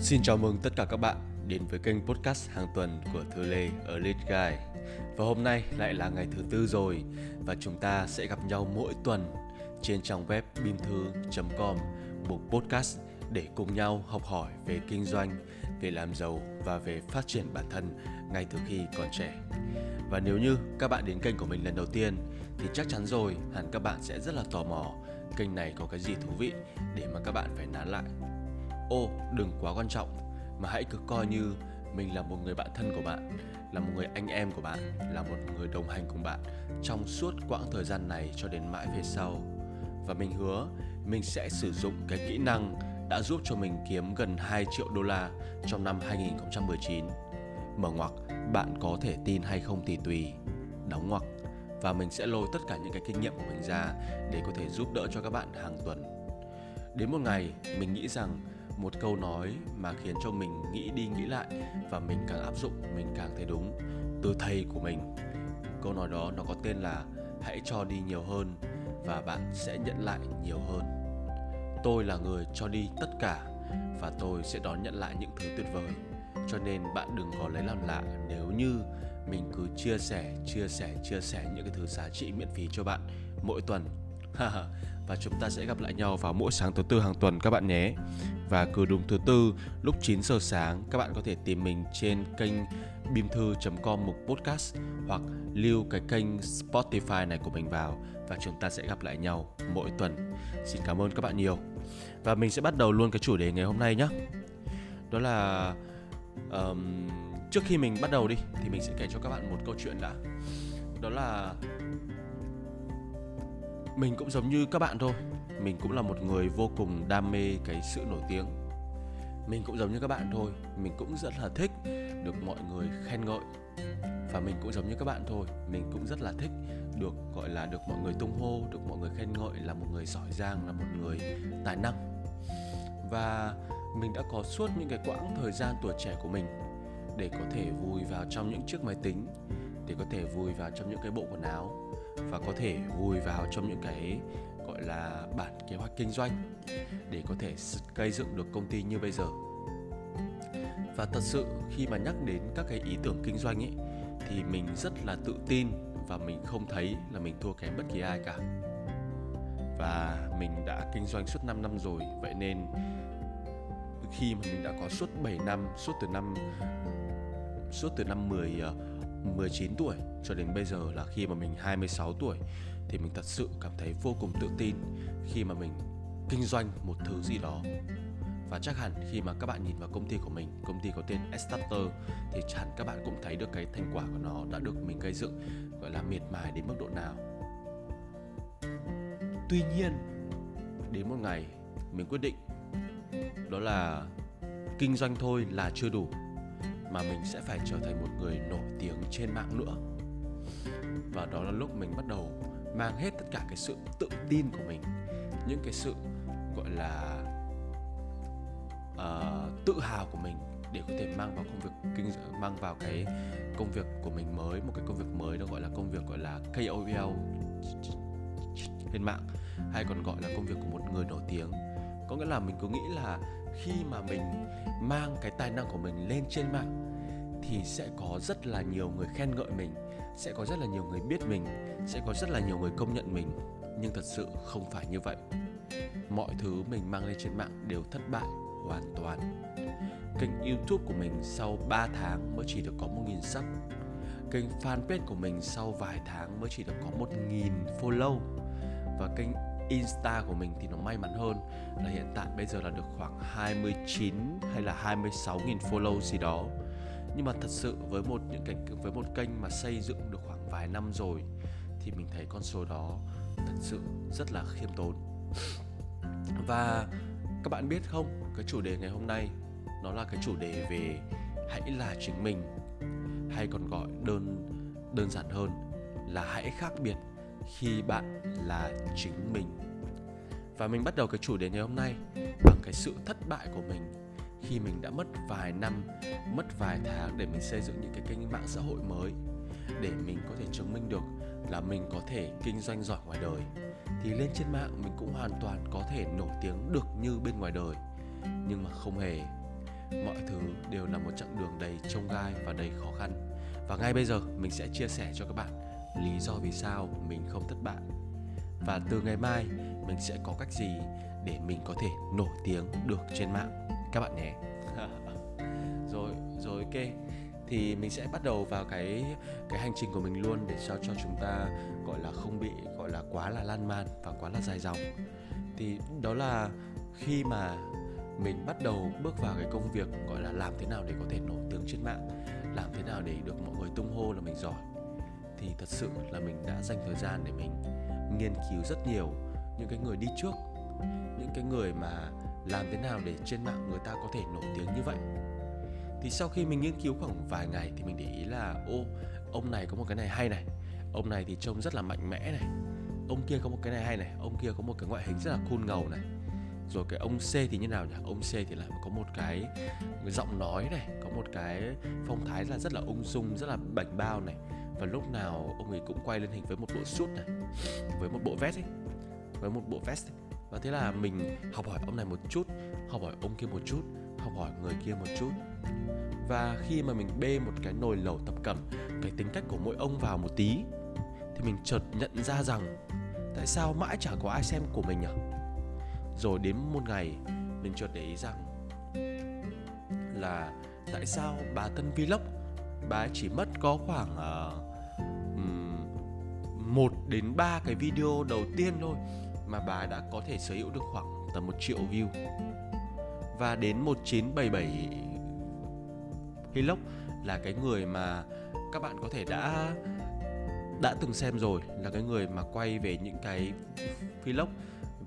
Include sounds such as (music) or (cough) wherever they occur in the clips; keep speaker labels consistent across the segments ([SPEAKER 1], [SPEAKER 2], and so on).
[SPEAKER 1] Xin chào mừng tất cả các bạn đến với kênh podcast hàng tuần của Thư Lê ở Lead Guy. Và hôm nay lại là ngày thứ tư rồi và chúng ta sẽ gặp nhau mỗi tuần trên trang web bimthu.com mục podcast để cùng nhau học hỏi về kinh doanh, về làm giàu và về phát triển bản thân ngay từ khi còn trẻ. Và nếu như các bạn đến kênh của mình lần đầu tiên thì chắc chắn rồi hẳn các bạn sẽ rất là tò mò kênh này có cái gì thú vị để mà các bạn phải nán lại ô đừng quá quan trọng mà hãy cứ coi như mình là một người bạn thân của bạn là một người anh em của bạn là một người đồng hành cùng bạn trong suốt quãng thời gian này cho đến mãi về sau và mình hứa mình sẽ sử dụng cái kỹ năng đã giúp cho mình kiếm gần 2 triệu đô la trong năm 2019. Mở ngoặc, bạn có thể tin hay không thì tùy. Đóng ngoặc và mình sẽ lôi tất cả những cái kinh nghiệm của mình ra để có thể giúp đỡ cho các bạn hàng tuần. Đến một ngày, mình nghĩ rằng một câu nói mà khiến cho mình nghĩ đi nghĩ lại và mình càng áp dụng, mình càng thấy đúng từ thầy của mình. Câu nói đó nó có tên là hãy cho đi nhiều hơn và bạn sẽ nhận lại nhiều hơn. Tôi là người cho đi tất cả và tôi sẽ đón nhận lại những thứ tuyệt vời. Cho nên bạn đừng có lấy làm lạ nếu như mình cứ chia sẻ chia sẻ chia sẻ những cái thứ giá trị miễn phí cho bạn mỗi tuần. (laughs) và chúng ta sẽ gặp lại nhau vào mỗi sáng thứ tư hàng tuần các bạn nhé. Và cứ đúng thứ tư lúc 9 giờ sáng các bạn có thể tìm mình trên kênh bimthu.com mục podcast hoặc lưu cái kênh Spotify này của mình vào và chúng ta sẽ gặp lại nhau mỗi tuần. Xin cảm ơn các bạn nhiều. Và mình sẽ bắt đầu luôn cái chủ đề ngày hôm nay nhé. Đó là um, trước khi mình bắt đầu đi thì mình sẽ kể cho các bạn một câu chuyện đã. Đó là mình cũng giống như các bạn thôi. Mình cũng là một người vô cùng đam mê cái sự nổi tiếng. Mình cũng giống như các bạn thôi. Mình cũng rất là thích được mọi người khen ngợi. Và mình cũng giống như các bạn thôi. Mình cũng rất là thích được, gọi là, được mọi người tung hô, được mọi người khen ngợi là một người giỏi giang, là một người tài năng. Và mình đã có suốt những cái quãng thời gian tuổi trẻ của mình để có thể vùi vào trong những chiếc máy tính để có thể vùi vào trong những cái bộ quần áo và có thể vùi vào trong những cái, gọi là, bản kế hoạch kinh doanh để có thể gây dựng được công ty như bây giờ. Và thật sự khi mà nhắc đến các cái ý tưởng kinh doanh ấy, thì mình rất là tự tin và mình không thấy là mình thua kém bất kỳ ai cả. Và mình đã kinh doanh suốt 5 năm rồi, vậy nên khi mà mình đã có suốt 7 năm, suốt từ năm, suốt từ năm 10 19 tuổi cho đến bây giờ là khi mà mình 26 tuổi thì mình thật sự cảm thấy vô cùng tự tin khi mà mình kinh doanh một thứ gì đó. Và chắc hẳn khi mà các bạn nhìn vào công ty của mình, công ty có tên Starter, thì hẳn các bạn cũng thấy được cái thành quả của nó đã được mình gây dựng, gọi là, miệt mài đến mức độ nào. Tuy nhiên, đến một ngày mình quyết định đó là kinh doanh thôi là chưa đủ mà mình sẽ phải trở thành một người nổi tiếng trên mạng nữa. Và đó là lúc mình bắt đầu mang hết tất cả cái sự tự tin của mình những cái sự gọi là uh, tự hào của mình để có thể mang vào công việc kinh mang vào cái công việc của mình mới một cái công việc mới đó gọi là công việc gọi là KOL trên mạng hay còn gọi là công việc của một người nổi tiếng. Có nghĩa là mình cứ nghĩ là khi mà mình mang cái tài năng của mình lên trên mạng, thì sẽ có rất là nhiều người khen ngợi mình, sẽ có rất là nhiều người biết mình, sẽ có rất là nhiều người công nhận mình. Nhưng thật sự không phải như vậy. Mọi thứ mình mang lên trên mạng đều thất bại hoàn toàn. Kênh youtube của mình sau 3 tháng mới chỉ được có 1.000 sub. Kênh fanpage của mình sau vài tháng mới chỉ được có 1.000 follow. Và kênh Insta của mình thì nó may mắn hơn là hiện tại bây giờ là được khoảng 29 hay là 26 nghìn follow gì đó. Nhưng mà thật sự với một những cái, với một kênh mà xây dựng được khoảng vài năm rồi thì mình thấy con số đó thật sự rất là khiêm tốn. Và các bạn biết không, cái chủ đề ngày hôm nay nó là cái chủ đề về hãy là chính mình, hay còn gọi đơn đơn giản hơn là hãy khác biệt khi bạn là chính mình và mình bắt đầu cái chủ đề ngày hôm nay bằng cái sự thất bại của mình khi mình đã mất vài năm, mất vài tháng để mình xây dựng những cái kênh mạng xã hội mới, để mình có thể chứng minh được là mình có thể kinh doanh giỏi ngoài đời. Thì lên trên mạng mình cũng hoàn toàn có thể nổi tiếng được như bên ngoài đời. Nhưng mà không hề. Mọi thứ đều là một chặng đường đầy trông gai và đầy khó khăn. Và ngay bây giờ mình sẽ chia sẻ cho các bạn lý do vì sao mình không thất bại. Và từ ngày mai mình sẽ có cách gì để mình có thể nổi tiếng được trên mạng? Các bạn nhé. (laughs) Rồi rồi, ok. Thì mình sẽ bắt đầu vào cái cái hành trình của mình luôn để sao cho chúng ta, gọi là, không bị, gọi là, quá là lan man và quá là dài dòng. Thì đó là khi mà mình bắt đầu bước vào cái công việc, gọi là, làm thế nào để có thể nổi tiếng trên mạng, làm thế nào để được mọi người tung hô là mình giỏi. Thì thật sự là mình đã dành thời gian để mình nghiên cứu rất nhiều những cái người đi trước, những cái người mà làm thế nào để trên mạng người ta có thể nổi tiếng như vậy. Thì sau khi mình nghiên cứu khoảng vài ngày thì mình để ý là, ô, ông này có một cái này hay này, ông này thì trông rất là mạnh mẽ này, ông kia có một cái này hay này, ông kia có một cái ngoại hình rất là khôn ngầu này. Rồi cái ông C thì như nào nhỉ? Ông C thì lại có một cái giọng nói này, có một cái phong thái là rất là ung dung, rất là bảnh bao này. Và lúc nào ông ấy cũng quay lên hình với một bộ suit này, với một bộ vest ấy với một bộ vest và thế là mình học hỏi ông này một chút học hỏi ông kia một chút học hỏi người kia một chút. Và khi mà mình bê một cái nồi lẩu tập cẩm cái tính cách của mỗi ông vào một tí thì mình chợt nhận ra rằng tại sao mãi chả có ai xem của mình nhỉ rồi đến một ngày mình chợt để ý rằng là tại sao bà Tân Vlog bà chỉ mất có khoảng uh, một đến ba cái video đầu tiên thôi mà bà đã có thể sở hữu được khoảng tầm một triệu view. Và đến 1977 Vlog là cái người mà các bạn có thể đã đã từng xem rồi là cái người mà quay về những cái vlog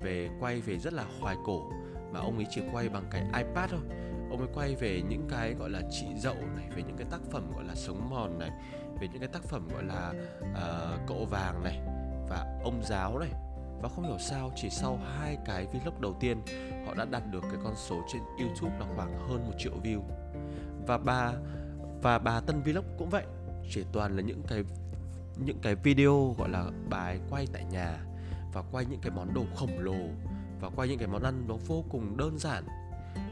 [SPEAKER 1] về quay về rất là hoài cổ. Mà ông ấy chỉ quay bằng cái iPad thôi. Ông ấy quay về những cái gọi là chị dậu này về những cái tác phẩm gọi là sống mòn này về những cái tác phẩm gọi là uh, cậu vàng này và ông giáo này và không hiểu sao, chỉ sau hai cái vlog đầu tiên, họ đã đạt được cái con số trên YouTube là khoảng hơn một triệu view. Và bà và bà Tân Vlog cũng vậy, chỉ toàn là những cái những cái video, gọi là bà ấy quay tại nhà, và quay những cái món đồ khổng lồ, và quay những cái món ăn nó vô cùng đơn giản.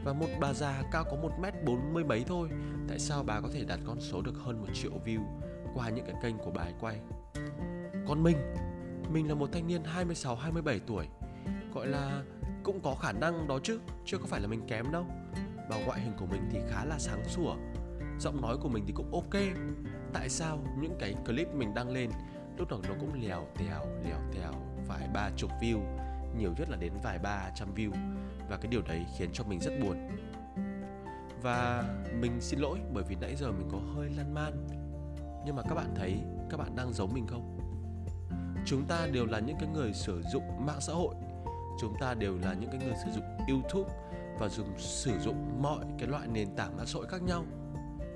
[SPEAKER 1] Và một bà già cao có một mét bốn mươi mấy thôi, tại sao bà có thể đạt con số được hơn một triệu view qua những cái kênh của bà ấy quay? Còn mình mình là một thanh niên 26 27 tuổi. Gọi là cũng có khả năng đó chứ chưa có phải là mình kém đâu. Và ngoại hình của mình thì khá là sáng sủa. Giọng nói của mình thì cũng ok. Tại sao những cái clip mình đăng lên, lúc nào nó cũng lèo tèo lèo tèo, vài ba chục view, nhiều nhất là đến vài ba trăm view. Và cái điều đấy khiến cho mình rất buồn. Và mình xin lỗi bởi vì nãy giờ mình có hơi lan man. Nhưng mà các bạn thấy, các bạn đang giống mình không? Chúng ta đều là những cái người sử dụng mạng xã hội. Chúng ta đều là những cái người sử dụng youtube và dùng sử dụng mọi cái loại nền tảng mạng xã hội khác nhau.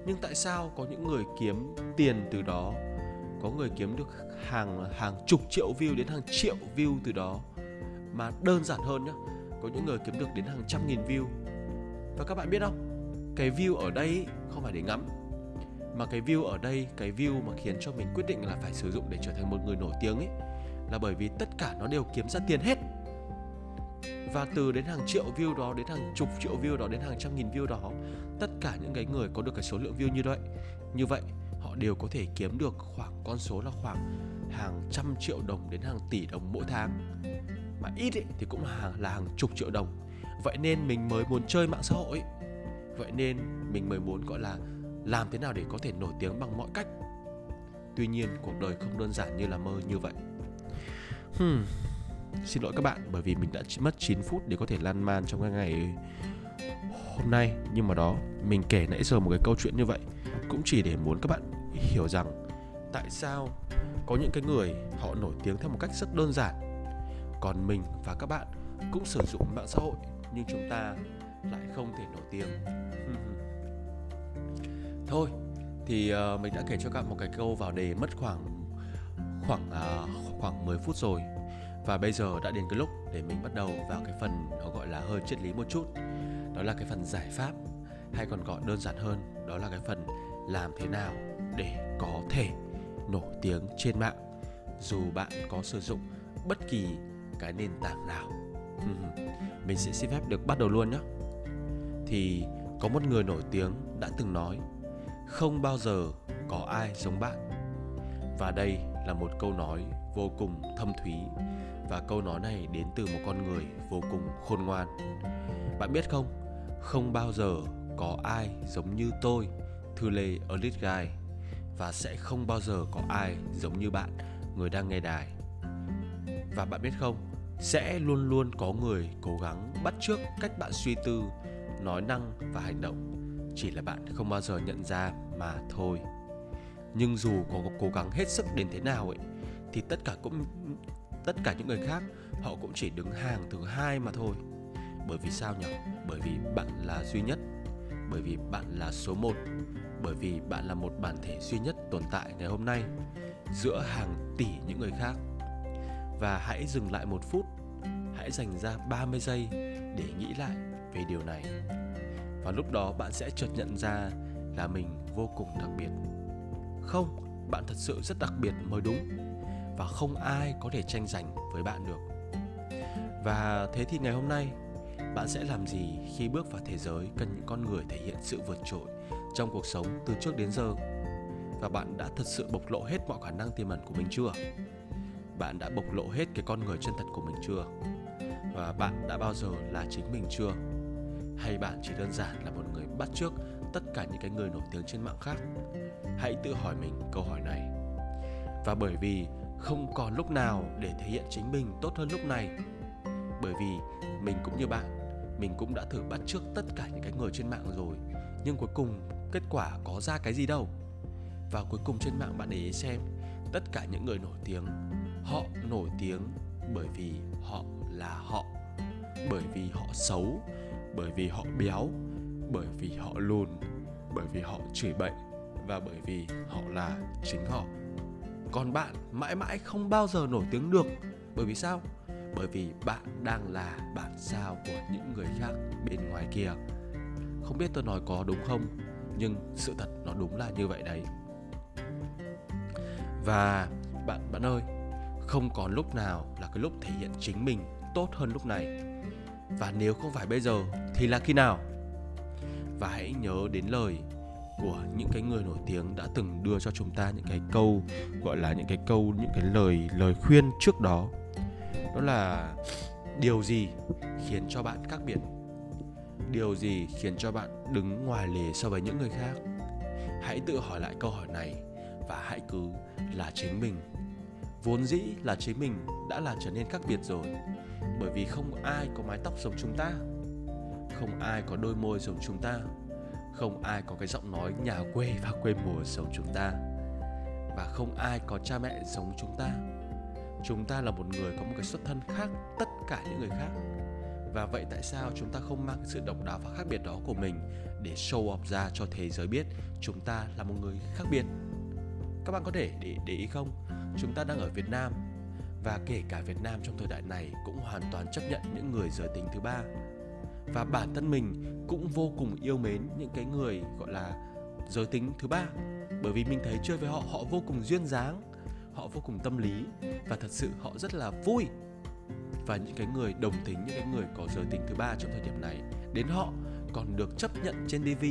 [SPEAKER 1] Nhưng tại sao có những người kiếm tiền từ đó? Có người kiếm được hàng hàng chục triệu view đến hàng triệu view từ đó. Mà đơn giản hơn nhá, có những người kiếm được đến hàng trăm nghìn view. Và các bạn biết không? Cái view ở đây không phải để ngắm mà cái view ở đây cái view mà khiến cho mình quyết định là phải sử dụng để trở thành một người nổi tiếng ấy là bởi vì tất cả nó đều kiếm ra tiền hết. Và từ đến hàng triệu view đó đến hàng chục triệu view đó đến hàng trăm nghìn view đó tất cả những cái người có được cái số lượng view như vậy như vậy họ đều có thể kiếm được khoảng con số là khoảng hàng trăm triệu đồng đến hàng tỷ đồng mỗi tháng. Mà ít ấy, thì cũng là hàng, là hàng chục triệu đồng. Vậy nên mình mới muốn chơi mạng xã hội vậy nên mình mới muốn gọi là làm thế nào để có thể nổi tiếng bằng mọi cách? Tuy nhiên, cuộc đời không đơn giản như là mơ như vậy. Hmm. xin lỗi các bạn, bởi vì mình đã mất 9 phút để có thể lan man trong cái ngày hôm nay. Nhưng mà đó, mình kể nãy giờ một cái câu chuyện như vậy, cũng chỉ để muốn các bạn hiểu rằng tại sao có những cái người họ nổi tiếng theo một cách rất đơn giản. Còn mình và các bạn cũng sử dụng mạng xã hội, nhưng chúng ta lại không thể nổi tiếng. Hmm, hmm thôi thì uh, mình đã kể cho các bạn một cái câu vào đề mất khoảng khoảng uh, khoảng 10 phút rồi. Và bây giờ đã đến cái lúc để mình bắt đầu vào cái phần nó gọi là hơi triết lý một chút. Đó là cái phần giải pháp hay còn gọi đơn giản hơn đó là cái phần làm thế nào để có thể nổi tiếng trên mạng dù bạn có sử dụng bất kỳ cái nền tảng nào. Mình sẽ xin phép được bắt đầu luôn nhé thì có một người nổi tiếng đã từng nói không bao giờ có ai giống bạn. Và đây là một câu nói vô cùng thâm thúy, và câu nói này đến từ một con người vô cùng khôn ngoan. Bạn biết không không bao giờ có ai giống như tôi thư lê elite guy, và sẽ không bao giờ có ai giống như bạn, người đang nghe đài. Và bạn biết không, sẽ luôn luôn có người cố gắng bắt chước cách bạn suy tư, nói năng và hành động chỉ là bạn không bao giờ nhận ra mà thôi. Nhưng dù có cố gắng hết sức đến thế nào ấy, thì tất cả cũng, tất cả những người khác, họ cũng chỉ đứng hàng thứ hai mà thôi. Bởi vì sao nhỉ bởi vì bạn là duy nhất. Bởi vì bạn là số một. Bởi vì bạn là một bản thể duy nhất tồn tại ngày hôm nay, giữa hàng tỷ những người khác. Và hãy dừng lại một phút. Hãy dành ra 30 giây để nghĩ lại về điều này và lúc đó bạn sẽ chợt nhận ra là mình vô cùng đặc biệt. Không, bạn thật sự rất đặc biệt mới đúng. Và không ai có thể tranh giành với bạn được. Và thế thì ngày hôm nay, bạn sẽ làm gì khi bước vào thế giới cần những con người thể hiện sự vượt trội trong cuộc sống từ trước đến giờ? Và bạn đã thật sự bộc lộ hết mọi khả năng tiềm ẩn của mình chưa? Bạn đã bộc lộ hết cái con người chân thật của mình chưa? Và bạn đã bao giờ là chính mình chưa? Hay bạn chỉ đơn giản là một người bắt chước tất cả những cái người nổi tiếng trên mạng khác? Hãy tự hỏi mình câu hỏi này. Và bởi vì không còn lúc nào để thể hiện chính mình tốt hơn lúc này, bởi vì mình cũng như bạn, mình cũng đã thử bắt chước tất cả những cái người trên mạng rồi, nhưng cuối cùng kết quả có ra cái gì đâu? Và cuối cùng trên mạng bạn để ý xem, tất cả những người nổi tiếng, họ nổi tiếng bởi vì họ là họ, bởi vì họ xấu bởi vì họ béo, bởi vì họ lùn, bởi vì họ chửi bệnh và bởi vì họ là chính họ. Còn bạn mãi mãi không bao giờ nổi tiếng được. Bởi vì sao? Bởi vì bạn đang là bản sao của những người khác bên ngoài kia. Không biết tôi nói có đúng không, nhưng sự thật nó đúng là như vậy đấy. Và bạn bạn ơi, không còn lúc nào là cái lúc thể hiện chính mình tốt hơn lúc này và nếu không phải bây giờ, thì là khi nào? Và hãy nhớ đến lời của những cái người nổi tiếng đã từng đưa cho chúng ta những cái câu, gọi là những cái câu, những cái lời lời khuyên trước đó. Đó là, điều gì khiến cho bạn khác biệt? Điều gì khiến cho bạn đứng ngoài lề so với những người khác? Hãy tự hỏi lại câu hỏi này và hãy cứ là chính mình. Vốn dĩ là chính mình đã là trở nên khác biệt rồi bởi vì không ai có mái tóc giống chúng ta. Không ai có đôi môi giống chúng ta. Không ai có cái giọng nói nhà quê và quê mùa giống chúng ta. Và không ai có cha mẹ giống chúng ta. Chúng ta là một người có một cái xuất thân khác tất cả những người khác. Và vậy tại sao chúng ta không mang sự độc đáo và khác biệt đó của mình để show off ra cho thế giới biết chúng ta là một người khác biệt? Các bạn có thể để để ý không? Chúng ta đang ở Việt Nam và kể cả Việt Nam trong thời đại này cũng hoàn toàn chấp nhận những người giới tính thứ ba và bản thân mình cũng vô cùng yêu mến những cái người, gọi là giới tính thứ ba bởi vì mình thấy chơi với họ họ vô cùng duyên dáng, họ vô cùng tâm lý và thật sự họ rất là vui và những cái người đồng tính, những cái người có giới tính thứ ba trong thời điểm này, đến họ còn được chấp nhận trên TV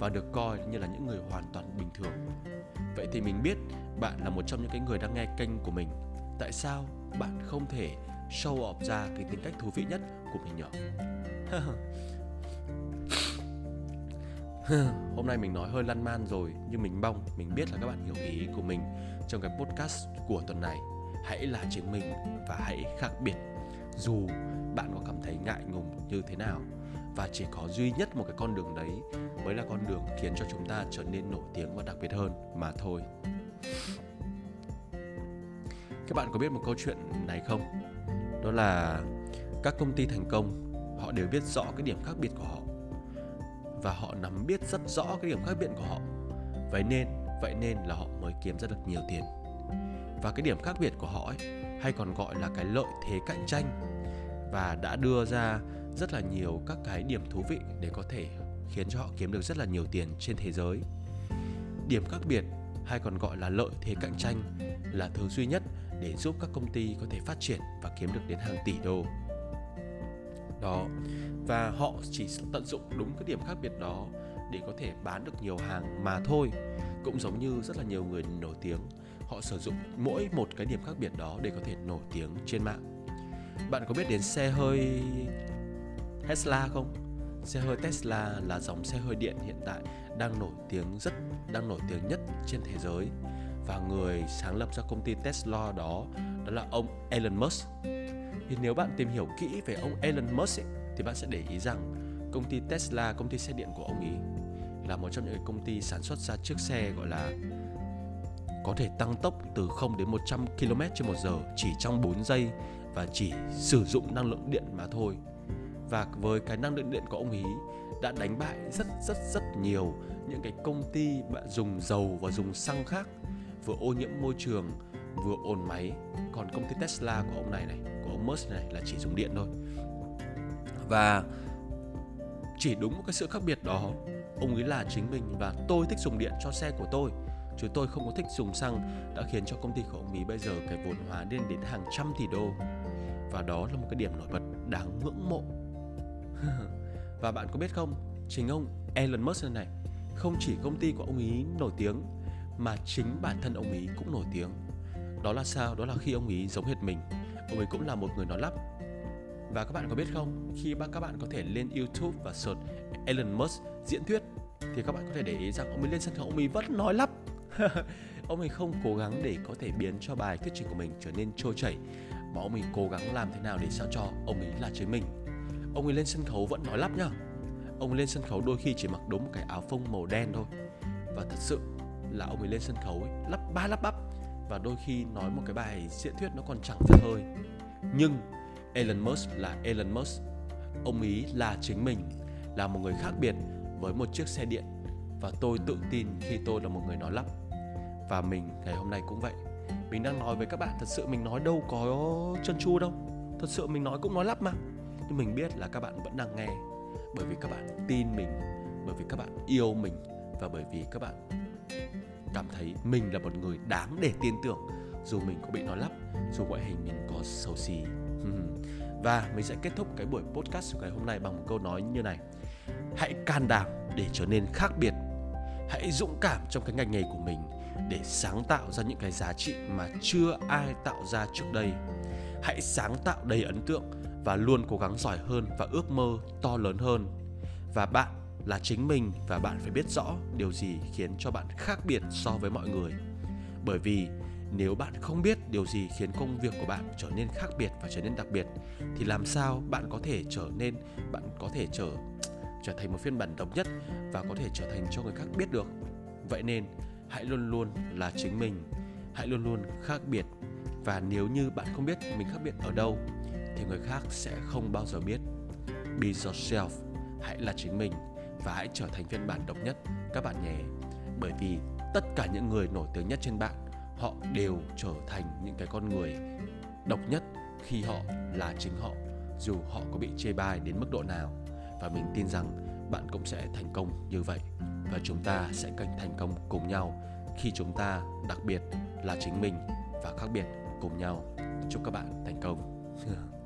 [SPEAKER 1] và được coi như là những người hoàn toàn bình thường. Vậy thì mình biết bạn là một trong những cái người đang nghe kênh của mình. Tại sao bạn không thể show off ra cái tính cách thú vị nhất của mình nhở (laughs) Hôm nay mình nói hơi lăn man rồi, nhưng mình mong mình biết là các bạn hiểu ý của mình trong cái podcast của tuần này. Hãy là chính mình và hãy khác biệt. Dù bạn có cảm thấy ngại ngùng như thế nào, và chỉ có duy nhất một cái con đường đấy mới là con đường khiến cho chúng ta trở nên nổi tiếng và đặc biệt hơn mà thôi các bạn có biết một câu chuyện này không? Đó là các công ty thành công, họ đều biết rõ cái điểm khác biệt của họ. Và họ nắm biết rất rõ cái điểm khác biệt của họ. Vậy nên vậy nên là họ mới kiếm ra được nhiều tiền. Và cái điểm khác biệt của họ ấy, hay còn gọi là cái lợi thế cạnh tranh. Và đã đưa ra rất là nhiều các cái điểm thú vị để có thể khiến cho họ kiếm được rất là nhiều tiền trên thế giới. Điểm khác biệt, hay còn gọi là lợi thế cạnh tranh, là thứ duy nhất để giúp các công ty có thể phát triển và kiếm được đến hàng tỷ đô. Đó. và họ chỉ tận dụng đúng cái điểm khác biệt đó để có thể bán được nhiều hàng mà thôi cũng giống như rất là nhiều người nổi tiếng, họ sử dụng mỗi một cái điểm khác biệt đó để có thể nổi tiếng trên mạng bạn có biết đến xe hơi Tesla không xe hơi Tesla là dòng xe hơi điện hiện tại đang nổi tiếng rất, đang nổi tiếng nhất trên thế giới và người sáng lập ra công ty Tesla đó đó là ông Elon Musk. Thì nếu bạn tìm hiểu kỹ về ông Elon Musk ấy, thì bạn sẽ để ý rằng công ty Tesla, công ty xe điện của ông ấy là một trong những công ty sản xuất ra chiếc xe gọi là có thể tăng tốc từ 0 đến 100 km trên một giờ chỉ trong 4 giây và chỉ sử dụng năng lượng điện mà thôi. Và với cái năng lượng điện của ông ấy đã đánh bại rất rất rất nhiều những cái công ty bạn dùng dầu và dùng xăng khác vừa ô nhiễm môi trường, vừa ồn máy. Còn công ty Tesla của ông này này, của ông Musk này là chỉ dùng điện thôi. Và chỉ đúng một cái sự khác biệt đó, ông ấy là chính mình và tôi thích dùng điện cho xe của tôi, chứ tôi không có thích dùng xăng, đã khiến cho công ty của ông ấy bây giờ cái vốn hóa lên đến hàng trăm tỷ đô. Và đó là một cái điểm nổi bật đáng ngưỡng mộ. (laughs) Và bạn có biết không, chính ông Elon Musk này, không chỉ công ty của ông ấy nổi tiếng mà chính bản thân ông ấy cũng nổi tiếng. Đó là sao? Đó là khi ông ấy giống hệt mình. Ông ấy cũng là một người nói lắp. Và các bạn có biết không? Khi các bạn có thể lên YouTube và search Elon Musk diễn thuyết, thì các bạn có thể để ý rằng ông ấy lên sân khấu, ông ấy vẫn nói lắp. (laughs) Ông ấy không cố gắng để có thể biến cho bài thuyết trình của mình trở nên trôi chảy, mà ông ấy cố gắng làm thế nào để sao cho ông ấy là chính mình. Ông ấy lên sân khấu vẫn nói lắp nhá. Ông ấy lên sân khấu đôi khi chỉ mặc đúng một cái áo phông màu đen thôi. Và thật sự là ông ấy lên sân khấu ấy, lắp ba lắp bắp. Và đôi khi nói một cái bài diễn thuyết nó còn chẳng ra hơi. Nhưng Elon Musk là Elon Musk. Ông ấy là chính mình là một người khác biệt với một chiếc xe điện. Và tôi tự tin khi tôi là một người nói lắp. Và mình ngày hôm nay cũng vậy. Mình đang nói với các bạn thật sự mình nói đâu có chân chu đâu. Thật sự mình nói cũng nói lắp mà. Nhưng mình biết là các bạn vẫn đang nghe. Bởi vì các bạn tin mình bởi vì các bạn yêu mình và bởi vì các bạn cảm thấy mình là một người đáng để tin tưởng, dù mình có bị nói lắp, dù ngoại hình mình có xấu xí. Và mình sẽ kết thúc cái buổi podcast của ngày hôm nay bằng một câu nói như này. Hãy can đảm để trở nên khác biệt. Hãy dũng cảm trong cái ngành nghề của mình để sáng tạo ra những cái giá trị mà chưa ai tạo ra trước đây. Hãy sáng tạo đầy ấn tượng và luôn cố gắng giỏi hơn và ước mơ to lớn hơn. Và bạn là chính mình và bạn phải biết rõ điều gì khiến cho bạn khác biệt so với mọi người. Bởi vì nếu bạn không biết điều gì khiến công việc của bạn trở nên khác biệt và trở nên đặc biệt, thì làm sao bạn có thể trở nên, bạn có thể trở trở thành một phiên bản độc nhất và có thể trở thành cho người khác biết được. Vậy nên, hãy luôn luôn là chính mình, hãy luôn luôn khác biệt. Và nếu như bạn không biết mình khác biệt ở đâu, thì người khác sẽ không bao giờ biết. Be yourself, hãy là chính mình và hãy trở thành phiên bản độc nhất, các bạn nhé. Bởi vì tất cả những người nổi tiếng nhất trên bạn họ đều trở thành những cái con người độc nhất khi họ là chính họ, dù họ có bị chê bai đến mức độ nào. Và mình tin rằng bạn cũng sẽ thành công như vậy, và chúng ta sẽ cạnh thành công cùng nhau khi chúng ta đặc biệt là chính mình và khác biệt cùng nhau. Chúc các bạn thành công. (laughs)